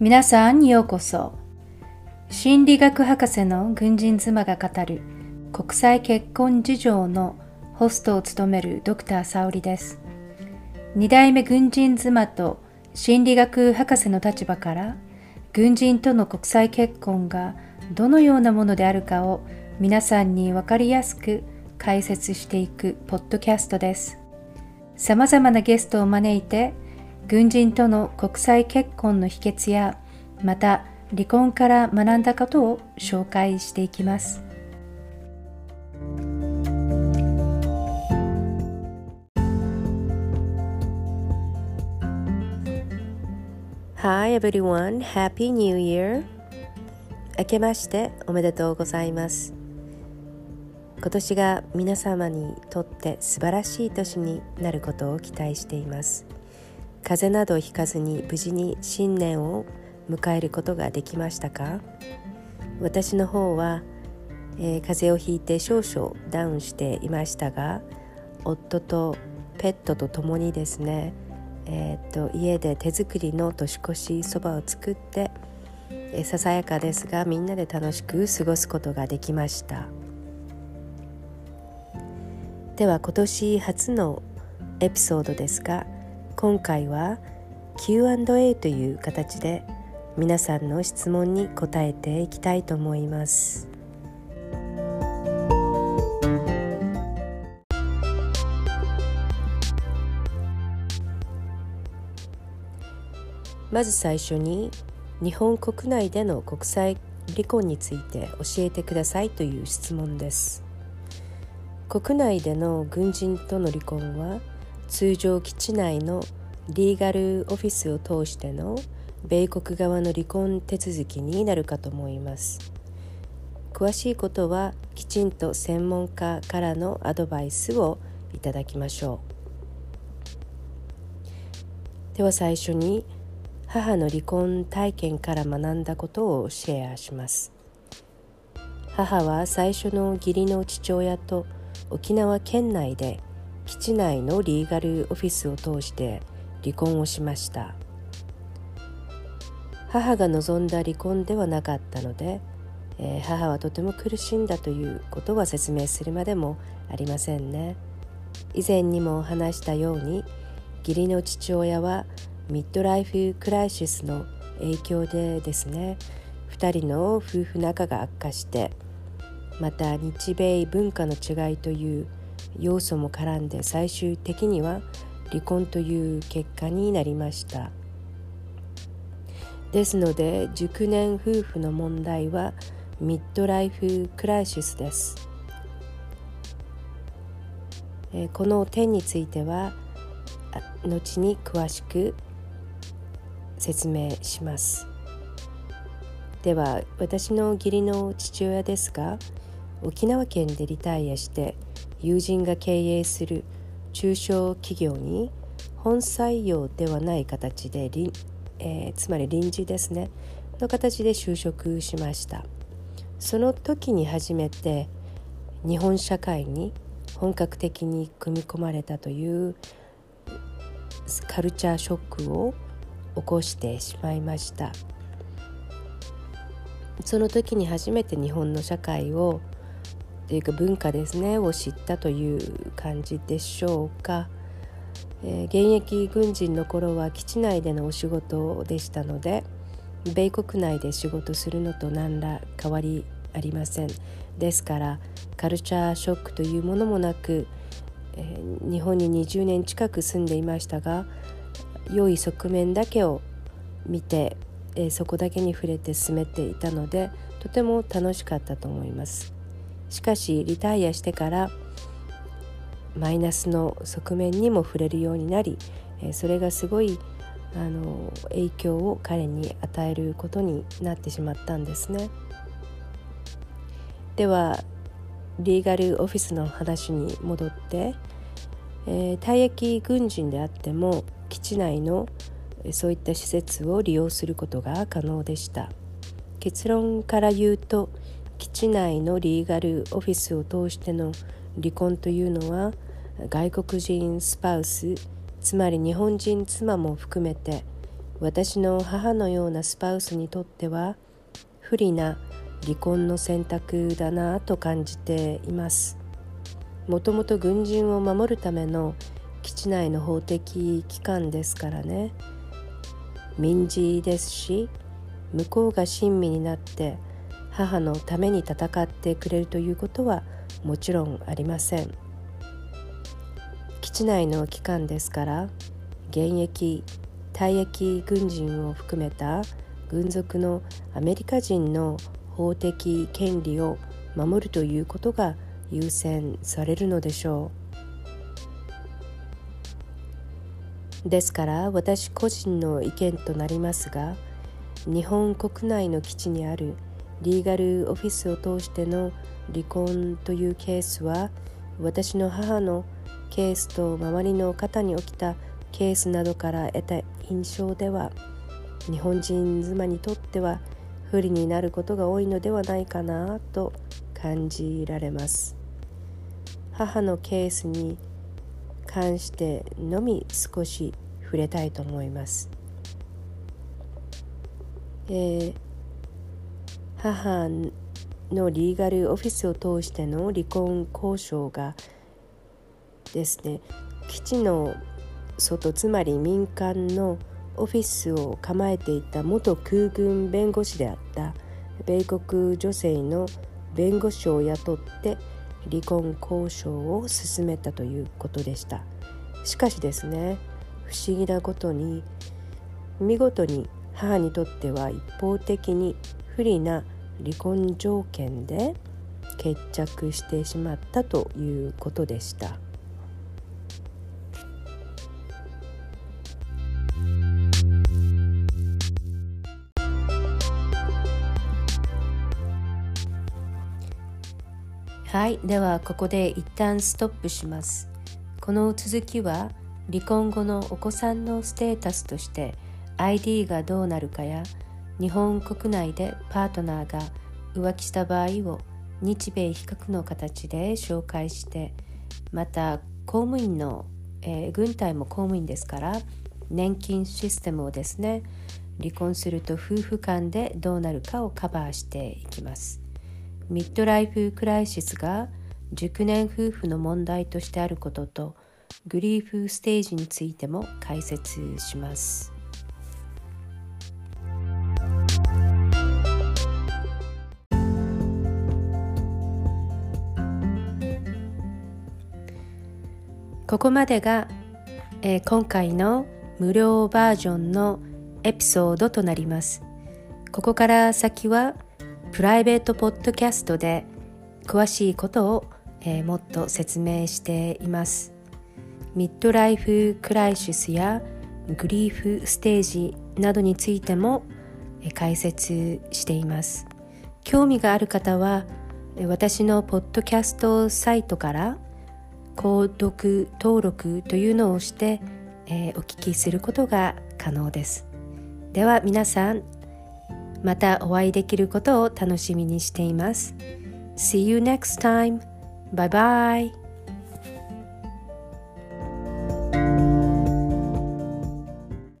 皆さんようこそ。心理学博士の軍人妻が語る国際結婚事情のホストを務めるドクター沙織です。二代目軍人妻と心理学博士の立場から軍人との国際結婚がどのようなものであるかを皆さんに分かりやすく解説していくポッドキャストです。様々なゲストを招いて軍人との国際結婚の秘訣やまた離婚から学んだことを紹介していきます。Hi everyone, Happy New Year! 明けましておめでとうございます。今年が皆様にとって素晴らしい年になることを期待しています。風邪などひかずに無事に新年を迎えることができましたか？私の方は、えー、風邪をひいて少々ダウンしていましたが夫とペットと共にですね、えー、っと家で手作りの年越しそばを作って、えー、ささやかですがみんなで楽しく過ごすことができました。では今年初のエピソードですが今回は Q&A という形で皆さんの質問に答えていきたいと思います。まず最初に日本国内での国際離婚について教えてくださいという質問です国内での軍人との離婚は通常基地内のリーガルオフィスを通しての米国側の離婚手続きになるかと思います。詳しいことはきちんと専門家からのアドバイスをいただきましょう。では最初に母の離婚体験から学んだことをシェアします。母は最初の義理の父親と沖縄県内で基地内のリーガルオフィスを通して離婚をしました。母が望んだ離婚ではなかったので、えー、母はとても苦しんだということは説明するまでもありませんね。以前にも話したように義理の父親はミッドライフクライシスの影響でですね2人の夫婦仲が悪化してまた日米文化の違いという要素も絡んで最終的には離婚という結果になりました。ですので熟年夫婦の問題はミッドライフクライシスです、この点については後に詳しく説明します。では私の義理の父親ですが沖縄県でリタイアして友人が経営する中小企業に本採用ではない形でえー、つまり臨時ですね。の形で就職しました。その時に初めて日本社会に本格的に組み込まれたというカルチャーショックを起こしてしまいました。その時に初めて日本の社会をというか文化ですねを知ったという感じでしょうか。えー、現役軍人の頃は基地内でのお仕事でしたので米国内で仕事するのと何ら変わりありません。ですからカルチャーショックというものもなく、えー、日本に20年近く住んでいましたが良い側面だけを見て、えー、そこだけに触れて進めていたのでとても楽しかったと思います。しかしリタイアしてからマイナスの側面にも触れるようになりそれがすごいあの影響を彼に与えることになってしまったんですね。ではリーガルオフィスの話に戻って、えー、退役軍人であっても基地内のそういった施設を利用することが可能でした結論から言うと基地内のリーガルオフィスを通しての離婚というのは外国人スパウスつまり日本人妻も含めて私の母のようなスパウスにとっては不利な離婚の選択だなと感じています。もともと軍人を守るための基地内の法的機関ですからね。民事ですし向こうが親身になって母のために戦ってくれるということはもちろんありません。基地内の機関ですから現役退役軍人を含めた軍属のアメリカ人の法的権利を守るということが優先されるのでしょう。ですから私個人の意見となりますが日本国内の基地にあるリーガルオフィスを通しての離婚というケースは私の母のケースと周りの方に起きたケースなどから得た印象では日本人妻にとっては不利になることが多いのではないかなと感じられます。母のケースに関してのみ少し触れたいと思います、えー、母のリーガルオフィスを通しての離婚交渉がですね基地の外つまり民間のオフィスを構えていた元空軍弁護士であった米国女性の弁護士を雇って離婚交渉を進めたということでした。しかしですね不思議なことに見事に母にとっては一方的に不利な離婚条件で決着してしまったということでした。はいではここで一旦ストップしますこの続きは離婚後のお子さんのステータスとして ID がどうなるかや日本国内でパートナーが浮気した場合を日米比較の形で紹介してまた公務員の、えー、軍隊も公務員ですから年金システムをですね離婚すると夫婦間でどうなるかをカバーしていきますミッドライフクライシスが熟年夫婦の問題としてあることとグリーフステージについても解説します。ここまでが、えー、今回の無料バージョンのエピソードとなります。ここから先はプライベートポッドキャストで詳しいことを、えー、もっと説明しています。ミッドライフクライシスやグリーフステージなどについても、解説しています。興味がある方は私のポッドキャストサイトから購読登録というのをして、えー、お聞きすることが可能です。では皆さんまたお会いできることを楽しみにしています。See you next time. Bye bye.